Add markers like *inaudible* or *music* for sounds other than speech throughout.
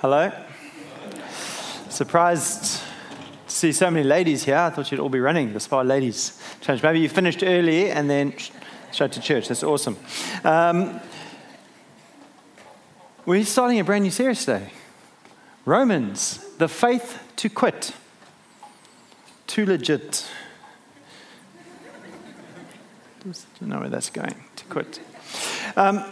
Hello. Surprised to see so many ladies here. I thought you'd all be running the Spar Ladies Challenge. Maybe you finished early and then straight to church. That's awesome. Um, we're starting a brand new series today Romans, the faith to quit. Too legit. Don't know where that's going, to quit. Um,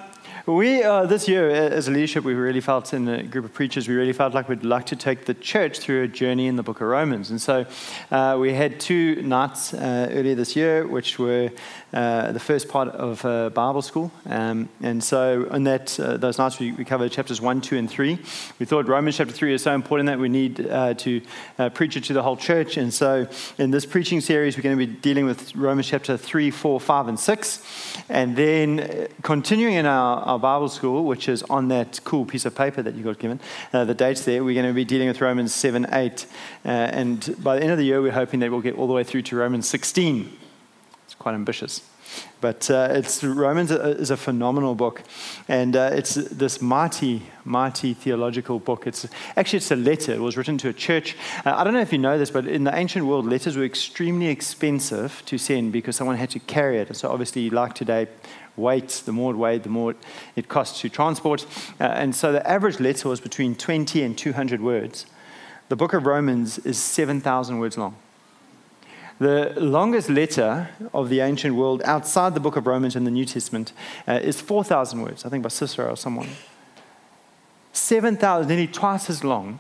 we, uh, this year, as a leadership, we really felt in a group of preachers, we really felt like we'd like to take the church through a journey in the book of Romans. And so uh, we had two nights uh, earlier this year, which were uh, the first part of uh, Bible school. Um, and so in that, uh, those nights, we, we, covered chapters 1, 2, and 3. We thought Romans chapter 3 is so important that we need to preach it to the whole church. And so in this preaching series, we're going to be dealing with Romans chapter 3, 4, 5, and 6. And then continuing in our, our Bible school, which is on that cool piece of paper that you got given, uh, the dates there, we're going to be dealing with Romans 7, 8. Uh, and by the end of the year, we're hoping that we'll get all the way through to Romans 16 It's quite ambitious. But uh, it's, Romans is a phenomenal book, and uh, it's this mighty, mighty theological book. It's actually it's a letter. It was written to a church. Uh, I don't know if you know this, but in the ancient world, letters were extremely expensive to send because someone had to carry it. And So obviously, like today, weight. The more it weighed, the more it cost to transport. Uh, and so the average letter was between 20 and 200 words. The book of Romans is 7,000 words long. The longest letter of the ancient world outside the book of Romans in the New Testament uh, is 4,000 words, I think by Cicero or someone. 7,000, nearly twice as long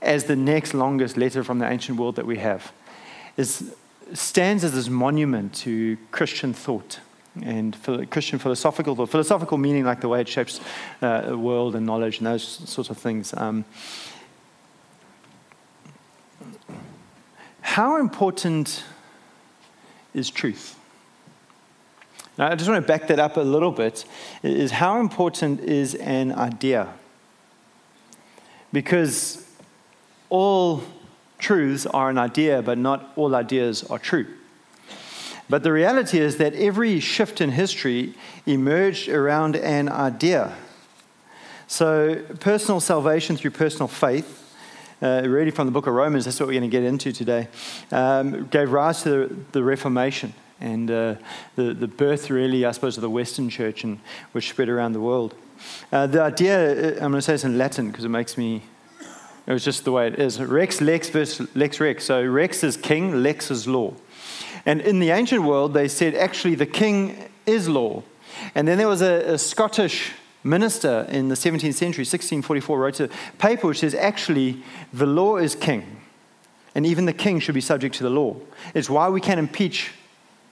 as the next longest letter from the ancient world that we have, is, stands as this monument to Christian thought and Christian philosophical thought. Philosophical meaning like the way it shapes uh, world and knowledge and those sorts of things. Um, How important is truth? Now, I just want to back that up a little bit. Is how important is an idea? Because all truths are an idea, but not all ideas are true. But the reality is that every shift in history emerged around an idea. So, personal salvation through personal faith uh, really from the book of Romans, that's what we're going to get into today, um, gave rise to the, the Reformation and uh, the, the birth, really, I suppose, of the Western church, and which spread around the world. Uh, the idea, uh, I'm going to say this in Latin because it makes me, it was just the way it is. Rex, lex versus lex, rex. So rex is king, lex is law. And in the ancient world, they said actually the king is law. And then there was a, a Scottish minister in the 17th century, 1644, wrote a paper which says actually the law is king, and even the king should be subject to the law. It's why we can impeach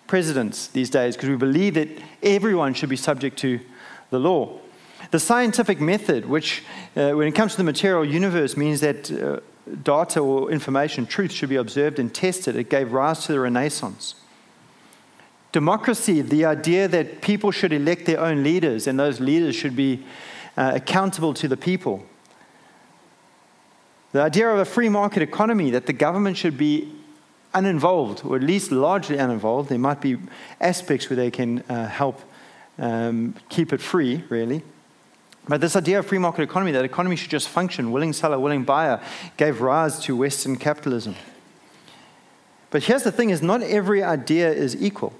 presidents these days, because we believe that everyone should be subject to the law. The scientific method, which, uh, when it comes to the material universe, means that uh, data or information, truth, should be observed and tested, it gave rise to the Renaissance. Democracy, the idea that people should elect their own leaders and those leaders should be uh, accountable to the people. The idea of a free market economy, that the government should be uninvolved, or at least largely uninvolved. There might be aspects where they can uh, help um, keep it free, really. But this idea of free market economy, that economy should just function, willing seller, willing buyer, gave rise to Western capitalism. But here's the thing is not every idea is equal.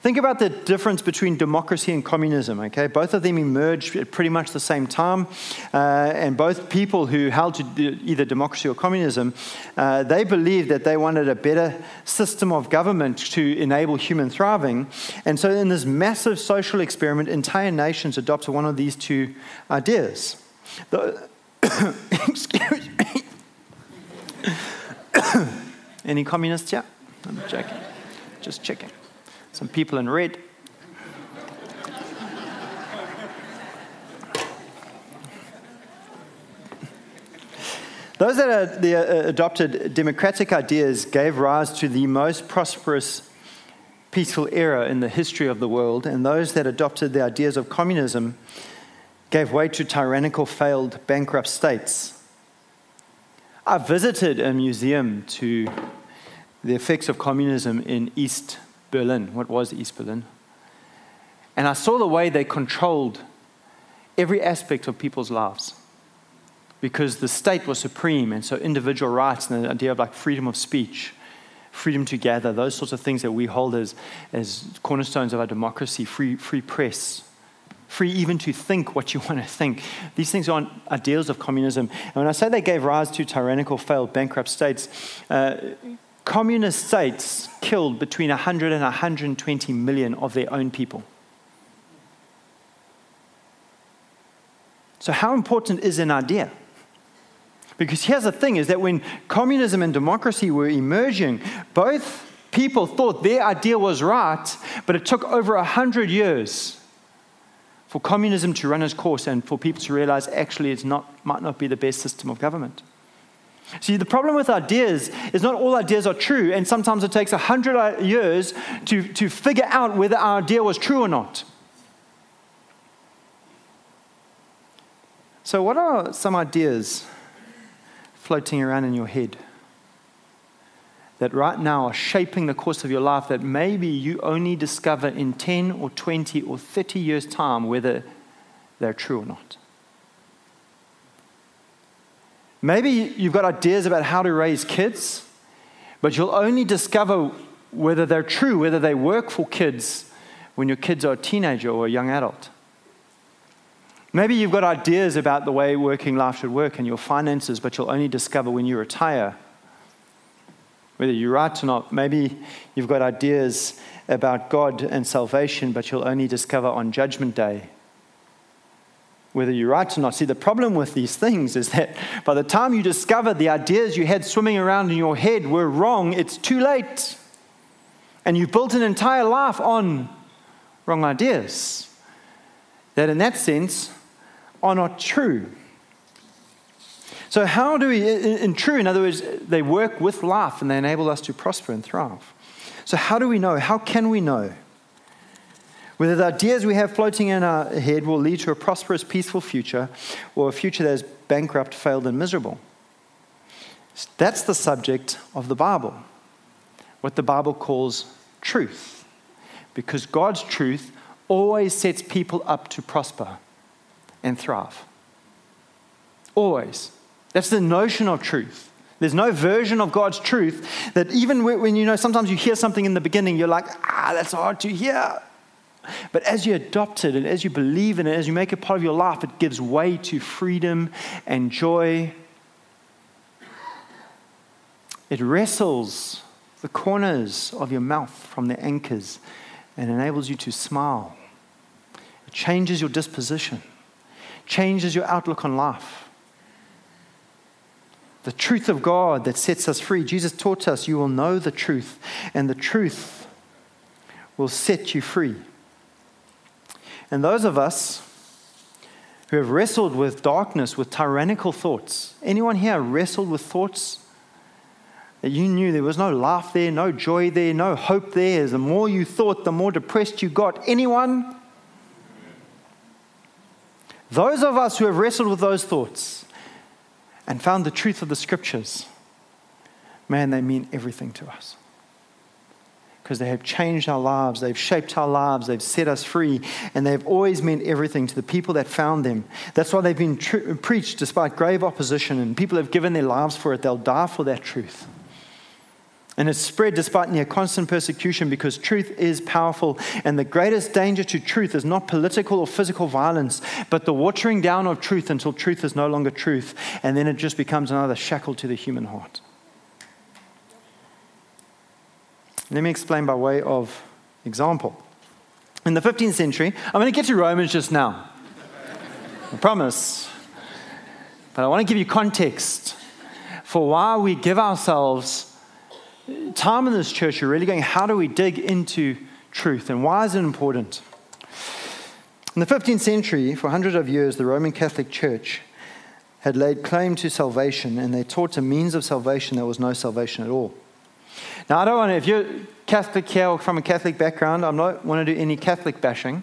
Think about the difference between democracy and communism, okay? Both of them emerged at pretty much the same time, uh, and both people who held to either democracy or communism, uh, they believed that they wanted a better system of government to enable human thriving. And so, in this massive social experiment, entire nations adopted one of these two ideas. The, *coughs* excuse me. *coughs* Any communists here? I'm joking. Just checking some people in red. Those that are, the, uh, adopted democratic ideas gave rise to the most prosperous, peaceful era in the history of the world, and those that adopted the ideas of communism gave way to tyrannical, failed, bankrupt states. I visited a museum to the effects of communism in East Berlin, what was East Berlin. And I saw the way they controlled every aspect of people's lives. because the state was supreme, and so individual rights and the idea of like freedom of speech, freedom to gather, those sorts of things that we hold as, as cornerstones of our democracy, free, free press, free even to think what you *laughs* want to think. These things aren't ideals of communism. And when I say they gave rise to tyrannical, failed, bankrupt states, uh, communist states killed between 100 and 120 million of their own people. So, how important is an idea? Because here's the thing is that when communism and democracy were emerging, both people thought their idea was right, but it took over a hundred years for communism to run its course and for people to realize actually it might not be the best system of government. See, the problem with ideas is not all ideas are true, and sometimes it takes a hundred years to, to figure out whether our idea was true or not. So, what are some ideas floating around in your head that right now are shaping the course of your life that maybe you only discover in 10 or 20 or 30 years' time whether they're true or not. Maybe you've got ideas about how to raise kids, but you'll only discover whether they're true, whether they work for kids when your kids are a teenager or a young adult. Maybe you've got ideas about the way working life should work and your finances, but you'll only discover when you retire whether you're right or not. Maybe you've got ideas about God and salvation, but you'll only discover on Judgment Day whether you're right or not. See, the problem with these things is that by the time you discover the ideas you had swimming around in your head were wrong, it's too late. And you've built an entire life on wrong ideas that, in that sense, are not true. So, how do we, in true, in other words, they work with life and they enable us to prosper and thrive. So, how do we know? How can we know? Whether the ideas we have floating in our head will lead to a prosperous, peaceful future or a future that is bankrupt, failed, and miserable. That's the subject of the Bible, what the Bible calls truth. Because God's truth always sets people up to prosper and thrive. Always. That's the notion of truth. There's no version of God's truth that even when you know sometimes you hear something in the beginning, you're like, ah, that's hard to hear. But as you adopt it and as you believe in it, as you make it part of your life, it gives way to freedom and joy. It wrestles the corners of your mouth from the anchors and enables you to smile. It changes your disposition, changes your outlook on life the truth of God that sets us free. Jesus taught us, You will know the truth, and the truth will set you free. And those of us who have wrestled with darkness, with tyrannical thoughts, anyone here wrestled with thoughts that you knew there was no laugh there, no joy there, no hope there? The more you thought, the more depressed you got. Anyone? Those of us who have wrestled with those thoughts, and found the truth of the scriptures, man, they mean everything to us. Because they have changed our lives, they've shaped our lives, they've set us free, and they've always meant everything to the people that found them. That's why they've been tr- preached despite grave opposition, and people have given their lives for it. They'll die for that truth. And it's spread despite near constant persecution because truth is powerful. And the greatest danger to truth is not political or physical violence, but the watering down of truth until truth is no longer truth. And then it just becomes another shackle to the human heart. Let me explain by way of example. In the 15th century, I'm going to get to Romans just now. I promise. But I want to give you context for why we give ourselves time in this church, you're really going, how do we dig into truth and why is it important? In the 15th century, for hundreds of years, the Roman Catholic Church had laid claim to salvation and they taught a means of salvation that was no salvation at all. Now, I don't want to, if you're Catholic here or from a Catholic background, I don't want to do any Catholic bashing.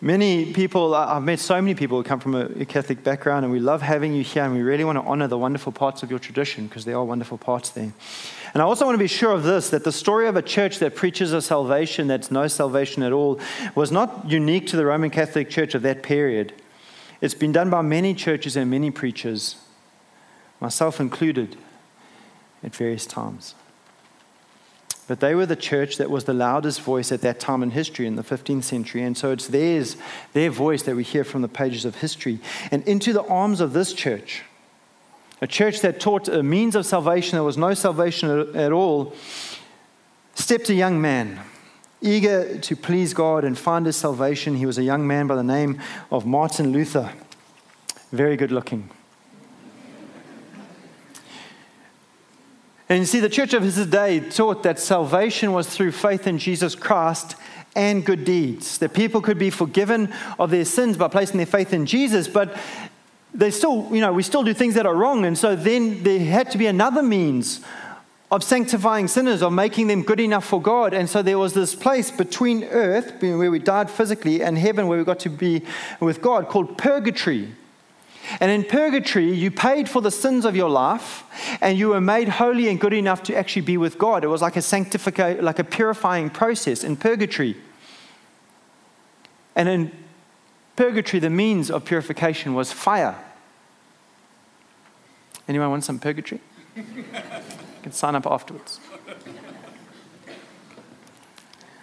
Many people, I've met so many people who come from a Catholic background, and we love having you here, and we really want to honor the wonderful parts of your tradition because there are wonderful parts there. And I also want to be sure of this that the story of a church that preaches a salvation that's no salvation at all was not unique to the Roman Catholic Church of that period. It's been done by many churches and many preachers, myself included, at various times. But they were the church that was the loudest voice at that time in history in the 15th century. And so it's theirs, their voice that we hear from the pages of history. And into the arms of this church, a church that taught a means of salvation, there was no salvation at all, stepped a young man, eager to please God and find his salvation. He was a young man by the name of Martin Luther, very good looking. And you see, the church of his day taught that salvation was through faith in Jesus Christ and good deeds. That people could be forgiven of their sins by placing their faith in Jesus, but they still, you know, we still do things that are wrong. And so then there had to be another means of sanctifying sinners, of making them good enough for God. And so there was this place between earth, where we died physically, and heaven, where we got to be with God, called purgatory. And in purgatory, you paid for the sins of your life and you were made holy and good enough to actually be with God. It was like a sanctification, like a purifying process in purgatory. And in purgatory, the means of purification was fire. Anyone want some purgatory? *laughs* you can sign up afterwards.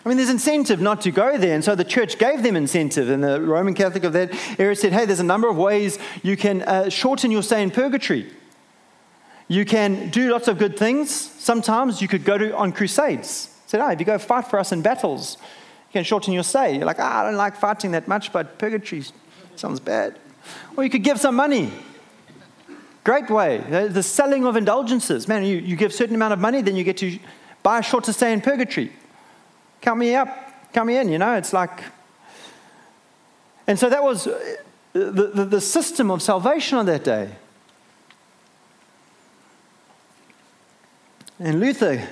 I mean, there's incentive not to go there. And so the church gave them incentive. And the Roman Catholic of that era said, hey, there's a number of ways you can uh, shorten your stay in purgatory. You can do lots of good things. Sometimes you could go to, on crusades. Said, oh, if you go fight for us in battles, you can shorten your stay. You're like, ah, I don't like fighting that much, but purgatory sounds bad. Or you could give some money. Great way. The, the selling of indulgences. Man, you, you give a certain amount of money, then you get to buy a shorter stay in purgatory. Count me up, count in, you know, it's like. And so that was uh, the, the, the system of salvation on that day. And Luther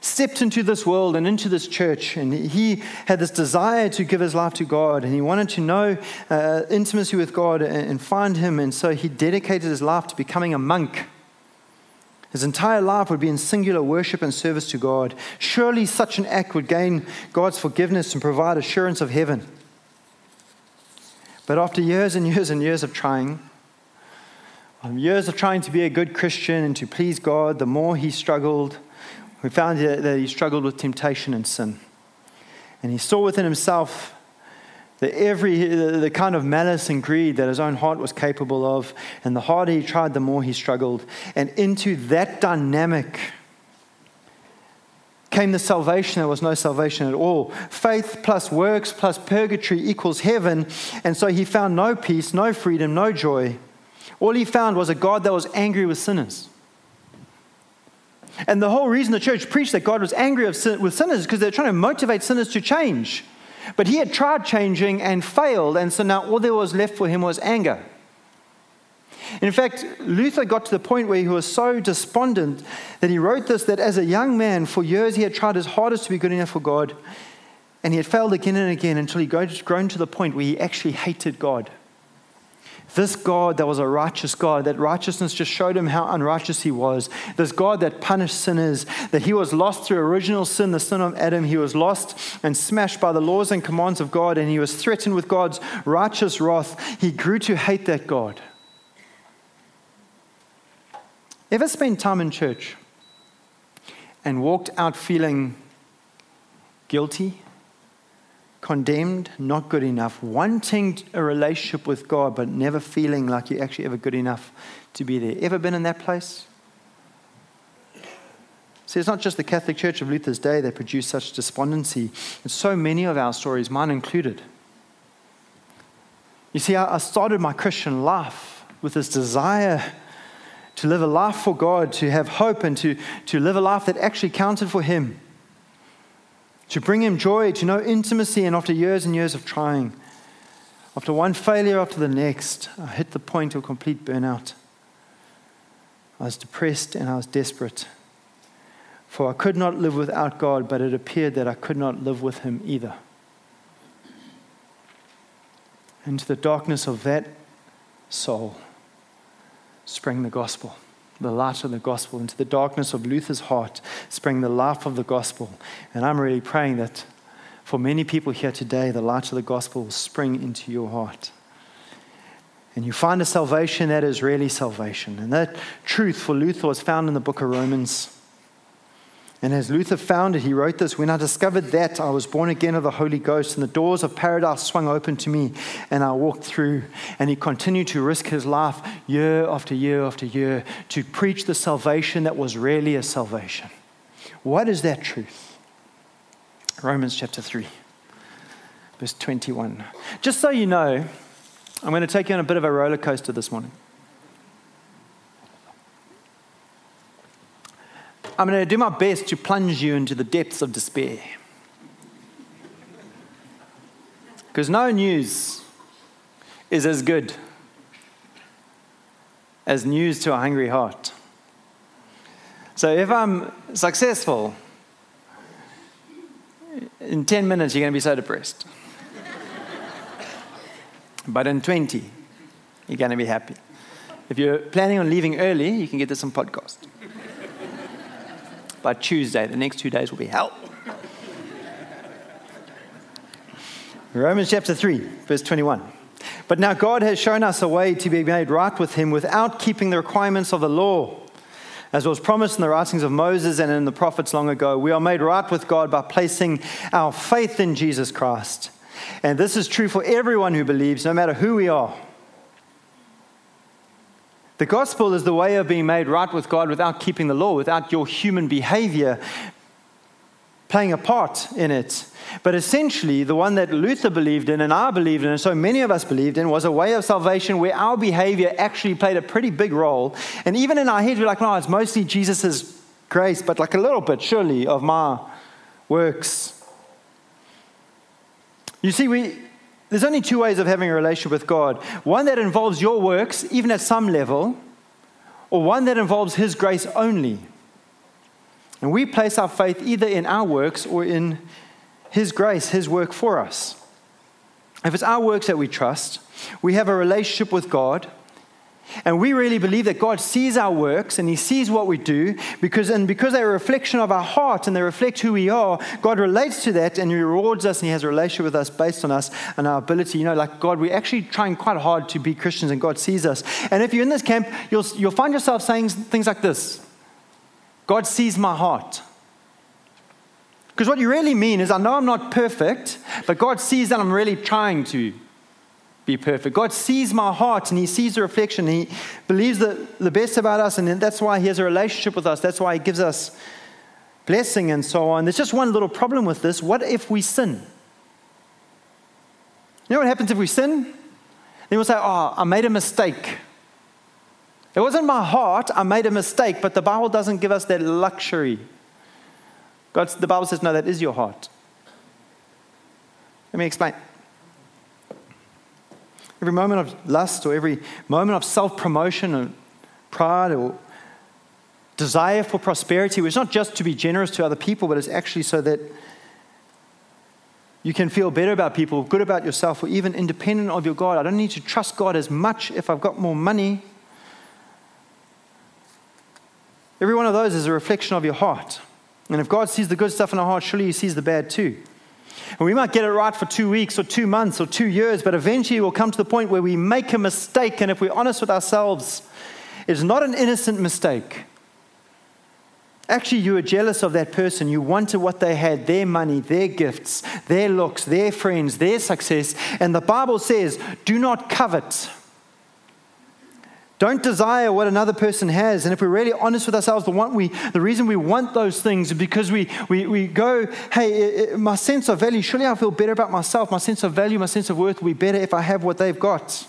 stepped into this world and into this church, and he had this desire to give his life to God, and he wanted to know uh, intimacy with God and, and find Him, and so he dedicated his life to becoming a monk. His entire life would be in singular worship and service to God. Surely such an act would gain God's forgiveness and provide assurance of heaven. But after years and years and years of trying, years of trying to be a good Christian and to please God, the more he struggled, we found that he struggled with temptation and sin. And he saw within himself the, every, the kind of malice and greed that his own heart was capable of. And the harder he tried, the more he struggled. And into that dynamic came the salvation. There was no salvation at all. Faith plus works plus purgatory equals heaven. And so he found no peace, no freedom, no joy. All he found was a God that was angry with sinners. And the whole reason the church preached that God was angry with sinners is because they're trying to motivate sinners to change. But he had tried changing and failed, and so now all there was left for him was anger. In fact, Luther got to the point where he was so despondent that he wrote this that as a young man, for years he had tried his hardest to be good enough for God, and he had failed again and again until he grown to the point where he actually hated God. This God that was a righteous God, that righteousness just showed him how unrighteous he was. This God that punished sinners, that he was lost through original sin, the sin of Adam. He was lost and smashed by the laws and commands of God, and he was threatened with God's righteous wrath. He grew to hate that God. Ever spent time in church and walked out feeling guilty? Condemned, not good enough, wanting a relationship with God, but never feeling like you're actually ever good enough to be there. Ever been in that place? See, it's not just the Catholic Church of Luther's day that produced such despondency, it's so many of our stories, mine included. You see, I started my Christian life with this desire to live a life for God, to have hope, and to, to live a life that actually counted for Him to bring him joy, to know intimacy, and after years and years of trying, after one failure after the next, I hit the point of complete burnout. I was depressed and I was desperate. For I could not live without God, but it appeared that I could not live with Him either. Into the darkness of that soul sprang the gospel the light of the gospel. Into the darkness of Luther's heart sprang the life of the gospel. And I'm really praying that for many people here today, the light of the gospel will spring into your heart. And you find a salvation that is really salvation. And that truth for Luther was found in the book of Romans. And as Luther found it, he wrote this When I discovered that, I was born again of the Holy Ghost, and the doors of paradise swung open to me, and I walked through. And he continued to risk his life year after year after year to preach the salvation that was really a salvation. What is that truth? Romans chapter 3, verse 21. Just so you know, I'm going to take you on a bit of a roller coaster this morning. I'm going to do my best to plunge you into the depths of despair. Because no news is as good as news to a hungry heart. So if I'm successful, in 10 minutes you're going to be so depressed. but in 20, you're going to be happy. If you're planning on leaving early, you can get this on podcast by Tuesday. The next two days will be hell. Romans chapter 3, verse 21. But now God has shown us a way to be made right with Him without keeping the requirements of the law. As was promised in the writings of Moses and in the prophets long ago, we are made right with God by placing our faith in Jesus Christ. And this is true for everyone who believes, no matter who we are. The gospel is the way of being made right with God without keeping the law, without your human behavior playing a part in it. But essentially, the one that Luther believed in and I believed in, and so many of us believed in, was a way of salvation where our behavior actually played a pretty big role. And even in our heads, we're like, no, it's mostly Jesus' grace, but like a little bit, surely, of my works. You see, we, there's only two ways of having a relationship with God one that involves your works, even at some level, or one that involves His grace only. And we place our faith either in our works or in His grace, His work for us. If it's our works that we trust, we have a relationship with God and we really believe that God sees our works and He sees what we do because, and because they're a reflection of our heart and they reflect who we are, God relates to that and He rewards us and He has a relationship with us based on us and our ability. You know, like God, we're actually trying quite hard to be Christians and God sees us. And if you're in this camp, you'll, you'll find yourself saying things like this God sees my heart. Because what you really mean is, I know I'm not perfect, but God sees that I'm really trying to be perfect. God sees my heart and He sees the reflection. He believes the, the best about us, and that's why He has a relationship with us. That's why He gives us blessing and so on. There's just one little problem with this. What if we sin? You know what happens if we sin? Then we'll say, Oh, I made a mistake. It wasn't my heart, I made a mistake, but the Bible doesn't give us that luxury. God's, the Bible says, No, that is your heart. Let me explain every moment of lust or every moment of self promotion or pride or desire for prosperity, which is not just to be generous to other people, but it's actually so that you can feel better about people, good about yourself, or even independent of your God. I don't need to trust God as much if I've got more money. Every one of those is a reflection of your heart. And if God sees the good stuff in our heart, surely He sees the bad too. And we might get it right for two weeks or two months or two years, but eventually we'll come to the point where we make a mistake. And if we're honest with ourselves, it's not an innocent mistake. Actually, you were jealous of that person. You wanted what they had their money, their gifts, their looks, their friends, their success. And the Bible says, do not covet. Don't desire what another person has. And if we're really honest with ourselves, the, one we, the reason we want those things is because we, we, we go, hey, it, it, my sense of value, surely I feel better about myself. My sense of value, my sense of worth will be better if I have what they've got.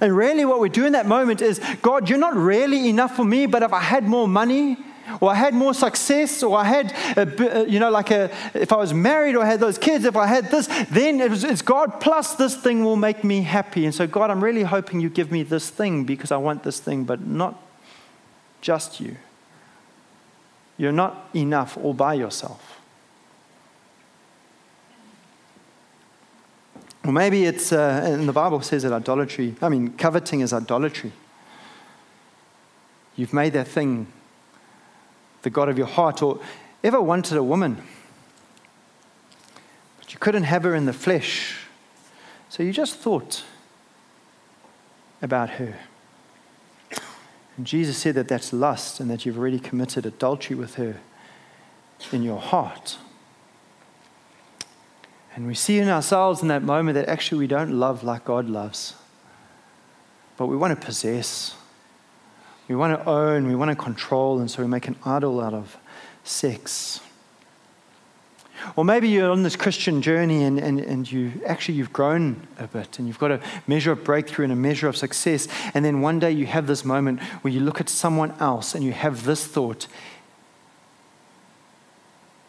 And really, what we do in that moment is, God, you're not really enough for me, but if I had more money, or I had more success, or I had, a, uh, you know, like a, if I was married or I had those kids, if I had this, then it was, it's God plus this thing will make me happy. And so, God, I'm really hoping you give me this thing because I want this thing, but not just you. You're not enough all by yourself. Or maybe it's, uh, and the Bible says that idolatry, I mean, coveting is idolatry. You've made that thing the God of your heart, or ever wanted a woman, but you couldn't have her in the flesh. So you just thought, about her. And Jesus said that that's lust and that you've already committed adultery with her in your heart. And we see in ourselves in that moment that actually we don't love like God loves, but we want to possess. We want to own, we want to control, and so we make an idol out of sex. Or maybe you're on this Christian journey and, and, and you actually you've grown a bit and you've got a measure of breakthrough and a measure of success. And then one day you have this moment where you look at someone else and you have this thought.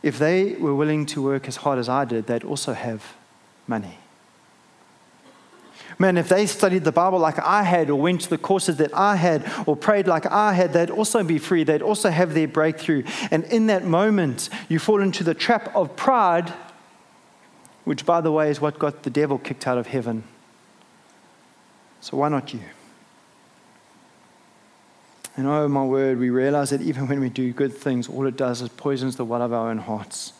If they were willing to work as hard as I did, they'd also have money. Man, if they studied the Bible like I had, or went to the courses that I had, or prayed like I had, they'd also be free. They'd also have their breakthrough. And in that moment, you fall into the trap of pride, which, by the way, is what got the devil kicked out of heaven. So why not you? And oh my word, we realize that even when we do good things, all it does is poisons the well of our own hearts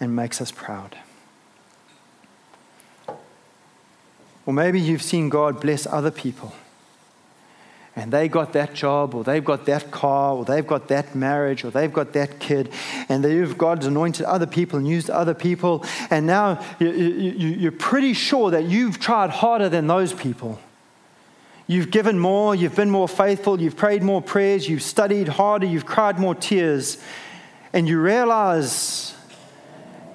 and makes us proud. Or maybe you've seen God bless other people. And they got that job, or they've got that car, or they've got that marriage, or they've got that kid, and they've God's anointed other people and used other people, and now you're pretty sure that you've tried harder than those people. You've given more, you've been more faithful, you've prayed more prayers, you've studied harder, you've cried more tears, and you realize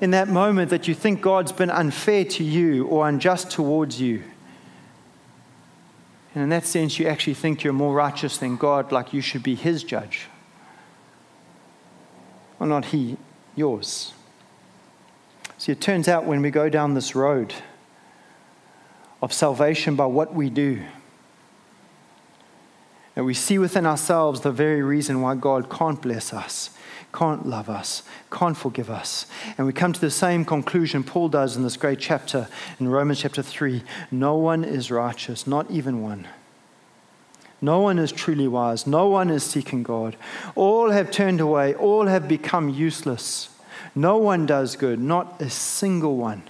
in that moment that you think God's been unfair to you or unjust towards you. And in that sense, you actually think you're more righteous than God, like you should be His judge. Or not He, yours. See, it turns out when we go down this road of salvation by what we do, that we see within ourselves the very reason why God can't bless us can't love us, can't forgive us. And we come to the same conclusion Paul does in this great chapter in Romans chapter 3 no one is righteous, not even one. No one is truly wise. No one is seeking God. All have turned away. All have become useless. No one does good, not a single one.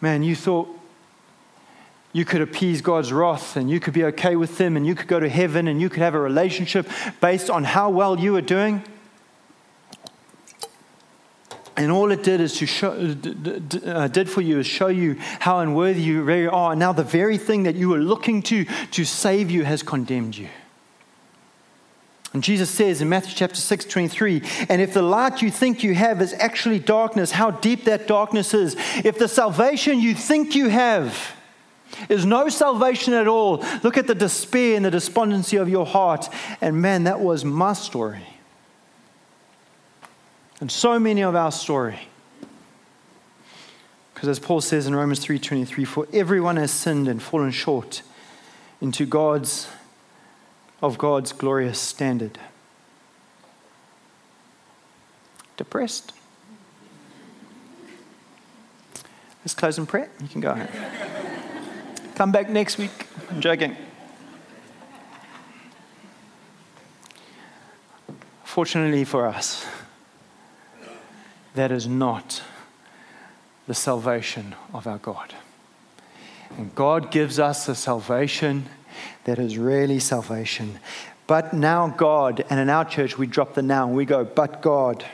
Man, you thought you could appease God's wrath and you could be okay with Him and you could go to heaven and you could have a relationship based on how well you are doing. And all it did is to show, uh, did for you is show you how unworthy you really are. And now the very thing that you were looking to to save you has condemned you. And Jesus says in Matthew chapter 6, 23, and if the light you think you have is actually darkness, how deep that darkness is. If the salvation you think you have is no salvation at all. Look at the despair and the despondency of your heart. And man, that was my story. And so many of our story. Because as Paul says in Romans 3:23, for everyone has sinned and fallen short into God's of God's glorious standard. Depressed? Let's close in prayer. You can go ahead. Come back next week. I'm joking. Fortunately for us, that is not the salvation of our God. And God gives us a salvation that is really salvation. But now, God, and in our church, we drop the now and we go, but God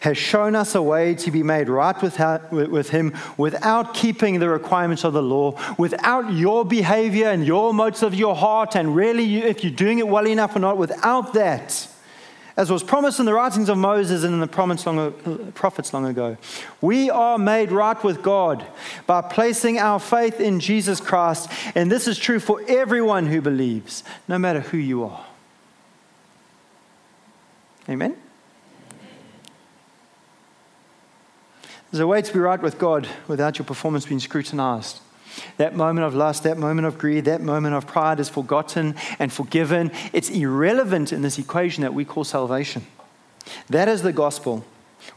has shown us a way to be made right with, Him without keeping the requirements of the law, without your behavior and your motives of your heart, and really, if you're doing it well enough or not, without that. As was promised in the writings of Moses and in the promise long, uh, prophets long ago, we are made right with God by placing our faith in Jesus Christ. And this is true for everyone who believes, no matter who you are. Amen? There's a way to be right with God without your performance being scrutinized. That moment of lust, that moment of greed, that moment of pride is forgotten and forgiven. It's irrelevant in this equation that we call salvation. That is the gospel.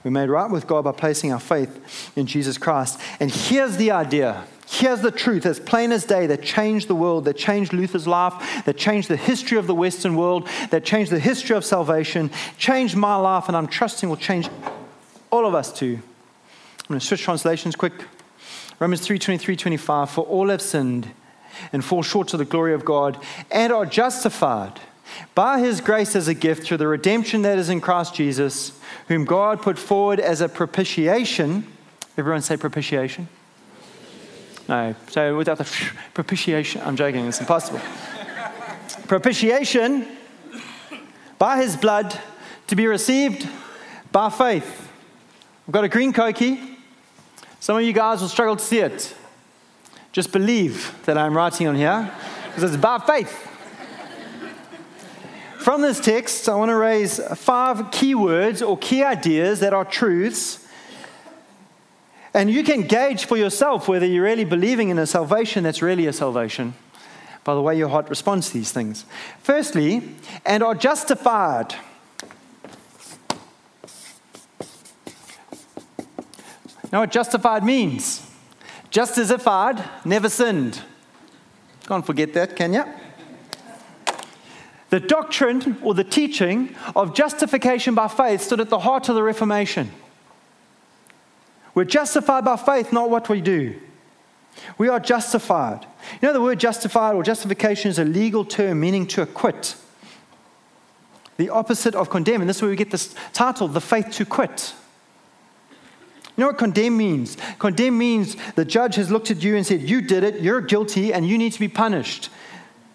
We're made right with God by placing our faith in Jesus Christ. And here's the idea. Here's the truth, as plain as day, that changed the world, that changed Luther's life, that changed the history of the Western world, that changed the history of salvation, changed my life, and I'm trusting will change all of us too. I'm going to switch translations quick. Romans 3 23, 25. For all have sinned and fall short of the glory of God and are justified by his grace as a gift through the redemption that is in Christ Jesus, whom God put forward as a propitiation. Everyone say propitiation. No, so without the *laughs* propitiation, I'm joking, it's impossible. *laughs* propitiation by his blood to be received by faith. I've got a green Koki. Some of you guys will struggle to see it. Just believe that I'm writing on here because it's by faith. From this text, I want to raise five key words or key ideas that are truths. And you can gauge for yourself whether you're really believing in a salvation that's really a salvation by the way your heart responds to these things. Firstly, and are justified. Know what justified means? Just as if I'd never sinned. Can't forget that, can you? The doctrine or the teaching of justification by faith stood at the heart of the Reformation. We're justified by faith, not what we do. We are justified. You know, the word justified or justification is a legal term meaning to acquit. The opposite of condemn. And this is where we get this title, The Faith to Quit. You know what condemn means? Condemn means the judge has looked at you and said, You did it, you're guilty, and you need to be punished.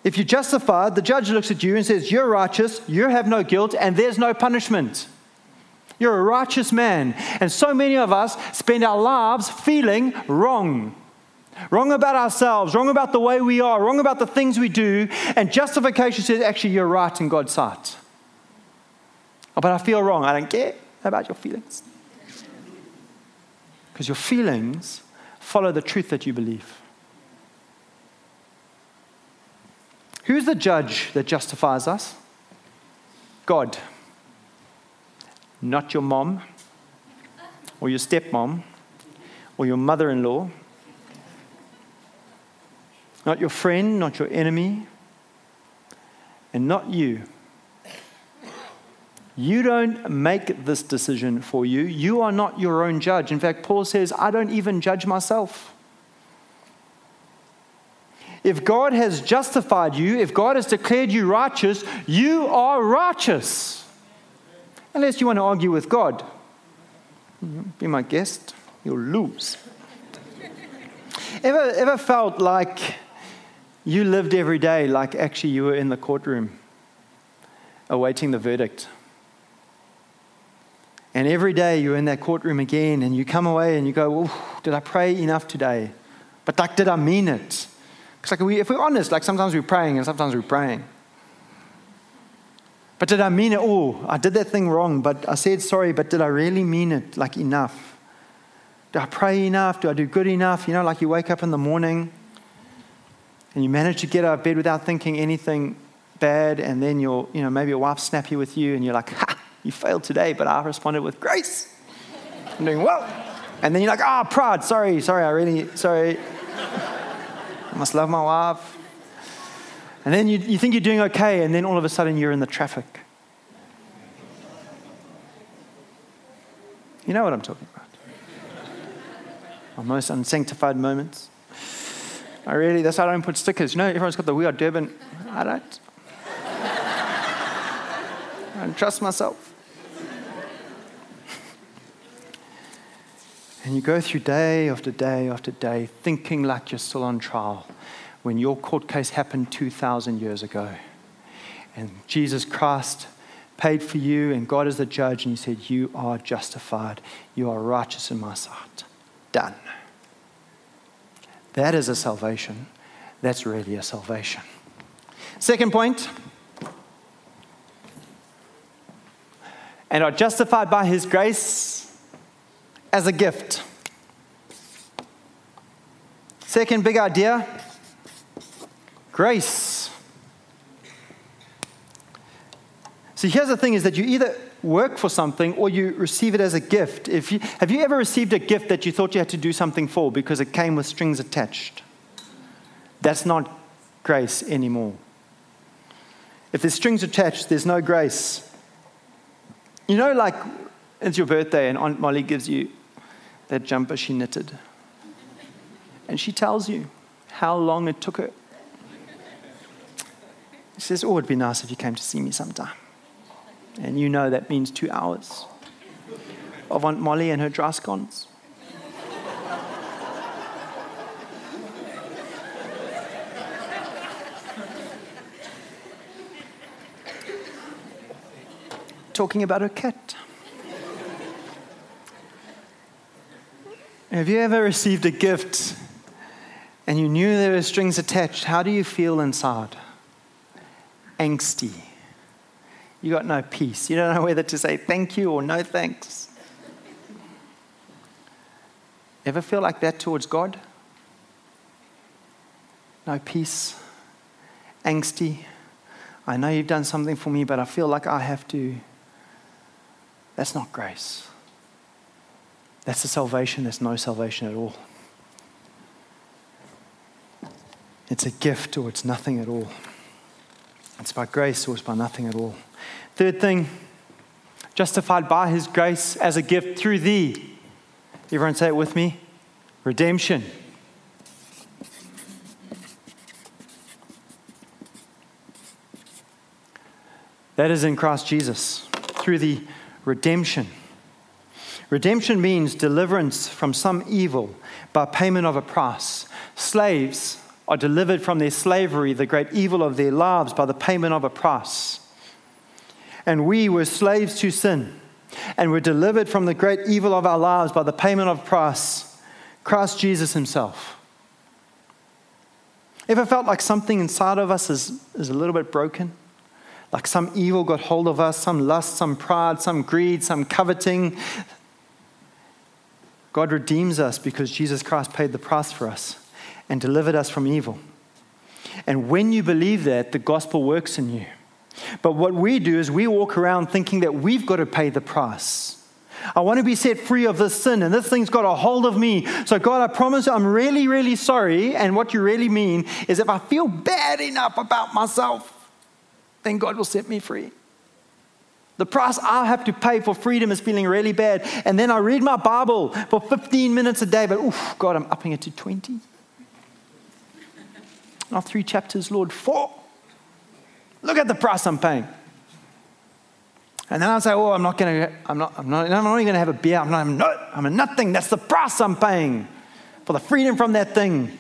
If you're justified, the judge looks at you and says, You're righteous, you have no guilt, and there's no punishment. You're a righteous man. And so many of us spend our lives feeling wrong. Wrong about ourselves, wrong about the way we are, wrong about the things we do, and justification says, actually, you're right in God's sight. Oh, but I feel wrong. I don't care about your feelings. Because your feelings follow the truth that you believe. Who's the judge that justifies us? God. Not your mom, or your stepmom, or your mother in law. Not your friend, not your enemy, and not you. You don't make this decision for you. You are not your own judge. In fact, Paul says, I don't even judge myself. If God has justified you, if God has declared you righteous, you are righteous. Unless you want to argue with God. Be my guest, you'll lose. ever, ever felt like you lived every day like actually you were in the courtroom awaiting the verdict? And every day you're in that courtroom again, and you come away and you go, Did I pray enough today? But like, did I mean it? Because like we, if we're honest, like sometimes we're praying and sometimes we're praying. But did I mean it? Oh, I did that thing wrong, but I said sorry, but did I really mean it like enough? Do I pray enough? Do I do good enough? You know, like you wake up in the morning and you manage to get out of bed without thinking anything bad, and then your, you know, maybe your wife's snappy with you, and you're like, ha, you failed today, but I responded with grace. I'm doing well. And then you're like, oh, pride. Sorry, sorry, I really, sorry. I must love my wife. And then you, you think you're doing okay, and then all of a sudden you're in the traffic. You know what I'm talking about. My most unsanctified moments. I really, that's why I don't put stickers. You know, everyone's got the We Are Durban. I don't. Don't trust myself. And you go through day after day after day thinking like you're still on trial when your court case happened 2,000 years ago. And Jesus Christ paid for you, and God is the judge, and He said, You are justified. You are righteous in my sight. Done. That is a salvation. That's really a salvation. Second point. And are justified by His grace as a gift. Second big idea grace. See, here's the thing is that you either work for something or you receive it as a gift. If you, have you ever received a gift that you thought you had to do something for because it came with strings attached? That's not grace anymore. If there's strings attached, there's no grace. You know, like it's your birthday and Aunt Molly gives you that jumper she knitted. And she tells you how long it took her. She says, Oh, it'd be nice if you came to see me sometime. And you know that means two hours of Aunt Molly and her dry. Talking about her cat. Have you ever received a gift and you knew there were strings attached? How do you feel inside? Angsty. You got no peace. You don't know whether to say thank you or no thanks. Ever feel like that towards God? No peace, angsty. I know you've done something for me, but I feel like I have to. That's not grace. That's a salvation, there's no salvation at all. It's a gift or it's nothing at all. It's by grace or it's by nothing at all. Third thing, justified by his grace as a gift through thee. Everyone say it with me redemption. That is in Christ Jesus through the redemption. Redemption means deliverance from some evil by payment of a price. Slaves are delivered from their slavery, the great evil of their lives, by the payment of a price. And we were slaves to sin and were delivered from the great evil of our lives by the payment of price, Christ Jesus Himself. Ever felt like something inside of us is, is a little bit broken? Like some evil got hold of us, some lust, some pride, some greed, some coveting, God redeems us because Jesus Christ paid the price for us and delivered us from evil. And when you believe that, the gospel works in you. But what we do is we walk around thinking that we've got to pay the price. I want to be set free of this sin, and this thing's got a hold of me. So, God, I promise I'm really, really sorry. And what you really mean is if I feel bad enough about myself, then God will set me free. The price I have to pay for freedom is feeling really bad. And then I read my Bible for 15 minutes a day, but oof, God, I'm upping it to 20. Not three chapters, Lord, four. Look at the price I'm paying. And then I say, oh, I'm not going to, I'm not, I'm not, I'm not even going to have a beer. I'm not, I'm not, I'm a nothing. That's the price I'm paying for the freedom from that thing.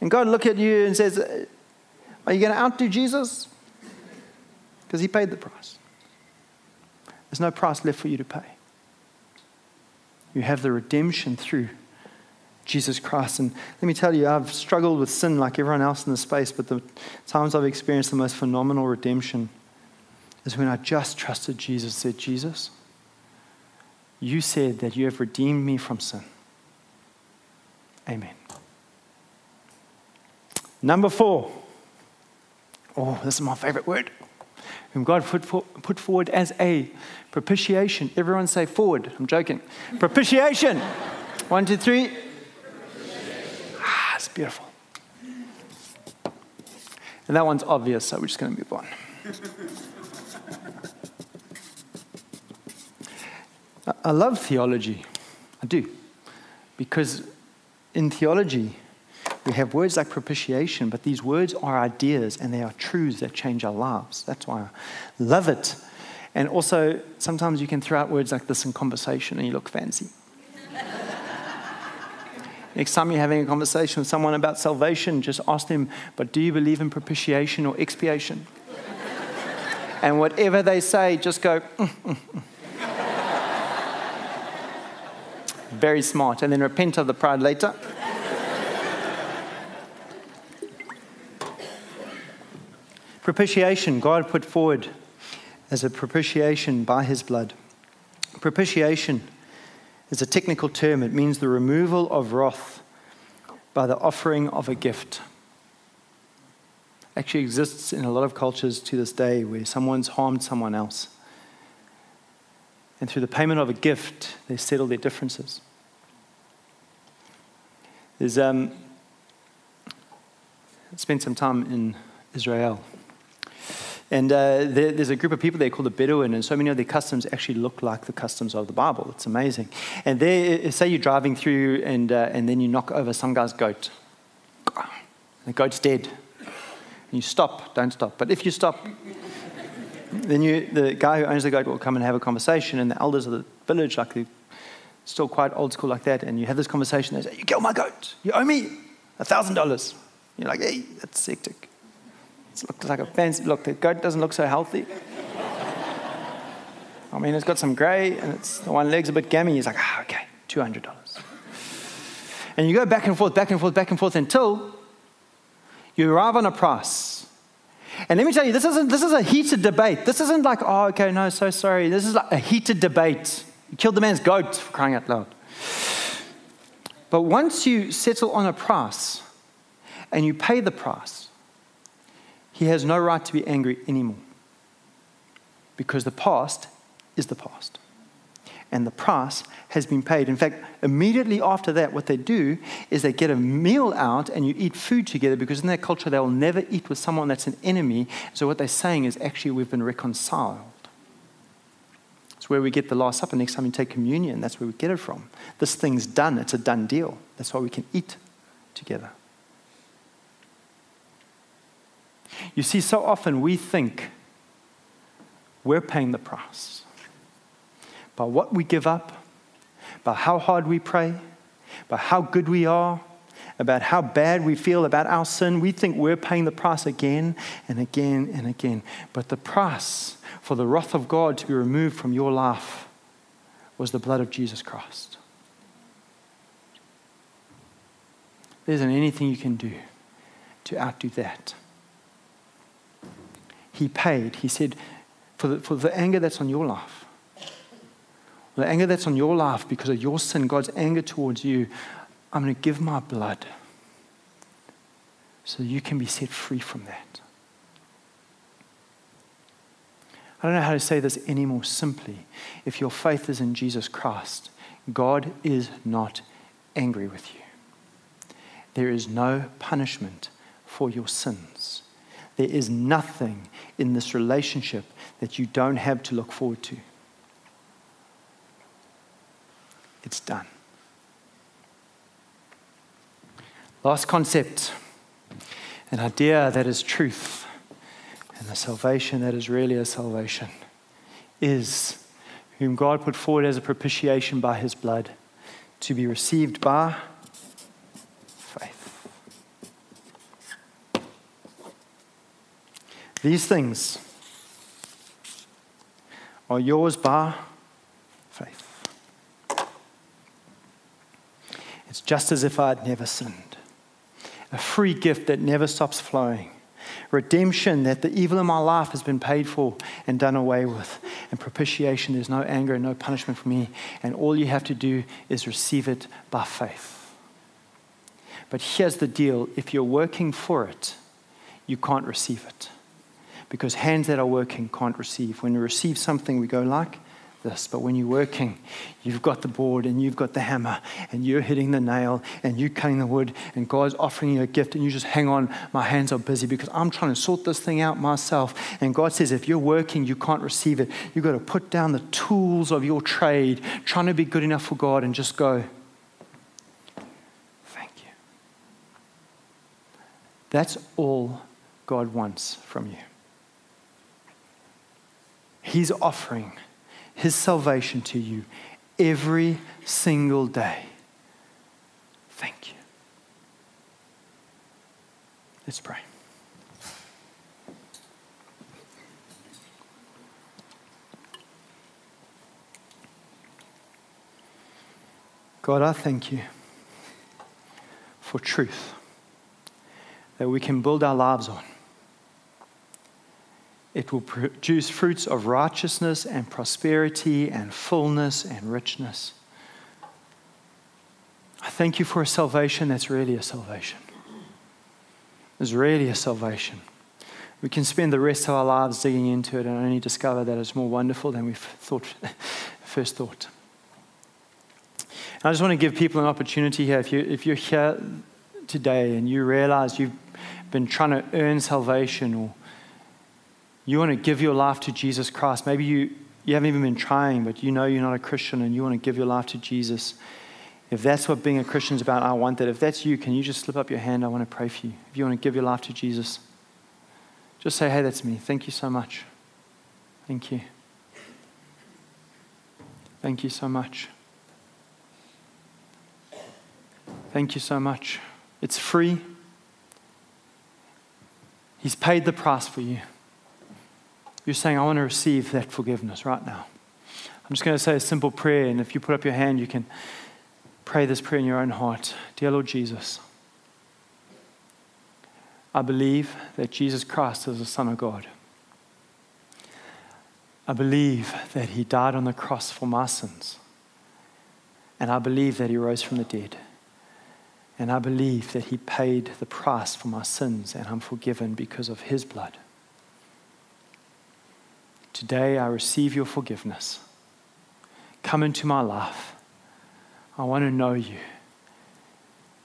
And God look at you and says, are you going to outdo Jesus? because he paid the price. There's no price left for you to pay. You have the redemption through Jesus Christ. And let me tell you, I've struggled with sin like everyone else in the space, but the times I've experienced the most phenomenal redemption is when I just trusted Jesus, said, Jesus, you said that you have redeemed me from sin. Amen. Number four. Oh, this is my favorite word whom God put, for, put forward as a propitiation. Everyone say forward. I'm joking. Propitiation. *laughs* One, two, three. Ah, it's beautiful. And that one's obvious, so we're just going to move on. I love theology. I do. Because in theology, we have words like propitiation, but these words are ideas and they are truths that change our lives. That's why I love it. And also, sometimes you can throw out words like this in conversation and you look fancy. *laughs* Next time you're having a conversation with someone about salvation, just ask them, but do you believe in propitiation or expiation? *laughs* and whatever they say, just go, mm, mm, mm. *laughs* very smart, and then repent of the pride later. Propitiation, God put forward as a propitiation by his blood. Propitiation is a technical term, it means the removal of wrath by the offering of a gift. Actually exists in a lot of cultures to this day where someone's harmed someone else. And through the payment of a gift, they settle their differences. There's um, spent some time in Israel And uh, there, there's a group of people they call the Bedouin, and so many of their customs actually look like the customs of the Bible. It's amazing. And there, say you're driving through, and, uh, and then you knock over some guy's goat. The goat's dead. And you stop, don't stop. But if you stop, then you, the guy who owns the goat will come and have a conversation, and the elders of the village, like the still quite old school like that, and you have this conversation. They say, "You killed my goat. You owe me a thousand dollars." You're like, "Hey, that's hectic." It looks like a fancy look. The goat doesn't look so healthy. I mean, it's got some grey, and it's the one leg's a bit gammy. He's like, "Ah, okay, two hundred dollars." And you go back and forth, back and forth, back and forth until you arrive on a price. And let me tell you, this isn't this is a heated debate. This isn't like, oh, okay, no, so sorry. This is like a heated debate. You killed the man's goat for crying out loud. But once you settle on a price and you pay the price, he has no right to be angry anymore. Because the past is the past. And the price has been paid. In fact, immediately after that, what they do is they get a meal out and you eat food together because in their culture, they will never eat with someone that's an enemy. So, what they're saying is actually, we've been reconciled It's where we get the Last Supper. Next time you take communion, that's where we get it from. This thing's done, it's a done deal. That's why we can eat together. You see, so often we think we're paying the price by what we give up, by how hard we pray, by how good we are, about how bad we feel about our sin. We think we're paying the price again and again and again. But the price for the wrath of God to be removed from your life was the blood of Jesus Christ. There isn't anything you can do to outdo that. He paid. He said, for the, for the anger that's on your life, the anger that's on your life because of your sin, God's anger towards you, I'm going to give my blood so you can be set free from that. I don't know how to say this any more simply. If your faith is in Jesus Christ, God is not angry with you. There is no punishment for your sins. There is nothing in this relationship that you don't have to look forward to. It's done. Last concept an idea that is truth and a salvation that is really a salvation is whom God put forward as a propitiation by his blood to be received by faith. These things are yours by faith. It's just as if I had never sinned, a free gift that never stops flowing redemption that the evil in my life has been paid for and done away with, and propitiation, there's no anger and no punishment for me, and all you have to do is receive it by faith. But here's the deal if you're working for it, you can't receive it. Because hands that are working can't receive. When we receive something, we go like, this, but when you're working, you've got the board and you've got the hammer and you're hitting the nail and you're cutting the wood and God's offering you a gift and you just hang on, my hands are busy because I'm trying to sort this thing out myself. And God says, if you're working, you can't receive it. You've got to put down the tools of your trade, trying to be good enough for God and just go, thank you. That's all God wants from you. He's offering his salvation to you every single day. Thank you. Let's pray. God, I thank you for truth that we can build our lives on. It will produce fruits of righteousness and prosperity and fullness and richness. I thank you for a salvation that's really a salvation. It's really a salvation. We can spend the rest of our lives digging into it and only discover that it's more wonderful than we thought, *laughs* first thought. And I just want to give people an opportunity here. If, you, if you're here today and you realize you've been trying to earn salvation or you want to give your life to Jesus Christ. Maybe you, you haven't even been trying, but you know you're not a Christian and you want to give your life to Jesus. If that's what being a Christian is about, I want that. If that's you, can you just slip up your hand? I want to pray for you. If you want to give your life to Jesus, just say, hey, that's me. Thank you so much. Thank you. Thank you so much. Thank you so much. It's free. He's paid the price for you. You're saying, I want to receive that forgiveness right now. I'm just going to say a simple prayer, and if you put up your hand, you can pray this prayer in your own heart. Dear Lord Jesus, I believe that Jesus Christ is the Son of God. I believe that He died on the cross for my sins. And I believe that He rose from the dead. And I believe that He paid the price for my sins and I'm forgiven because of His blood. Today I receive your forgiveness. Come into my life. I want to know you.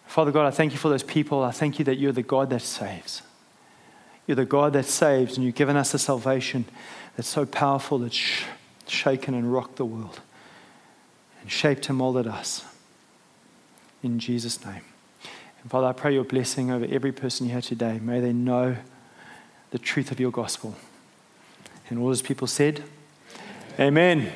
Father God, I thank you for those people. I thank you that you're the God that saves. You're the God that saves, and you've given us a salvation that's so powerful that's sh- shaken and rocked the world and shaped and molded us. In Jesus' name. And Father, I pray your blessing over every person here today. May they know the truth of your gospel. And all those people said, Amen. Amen.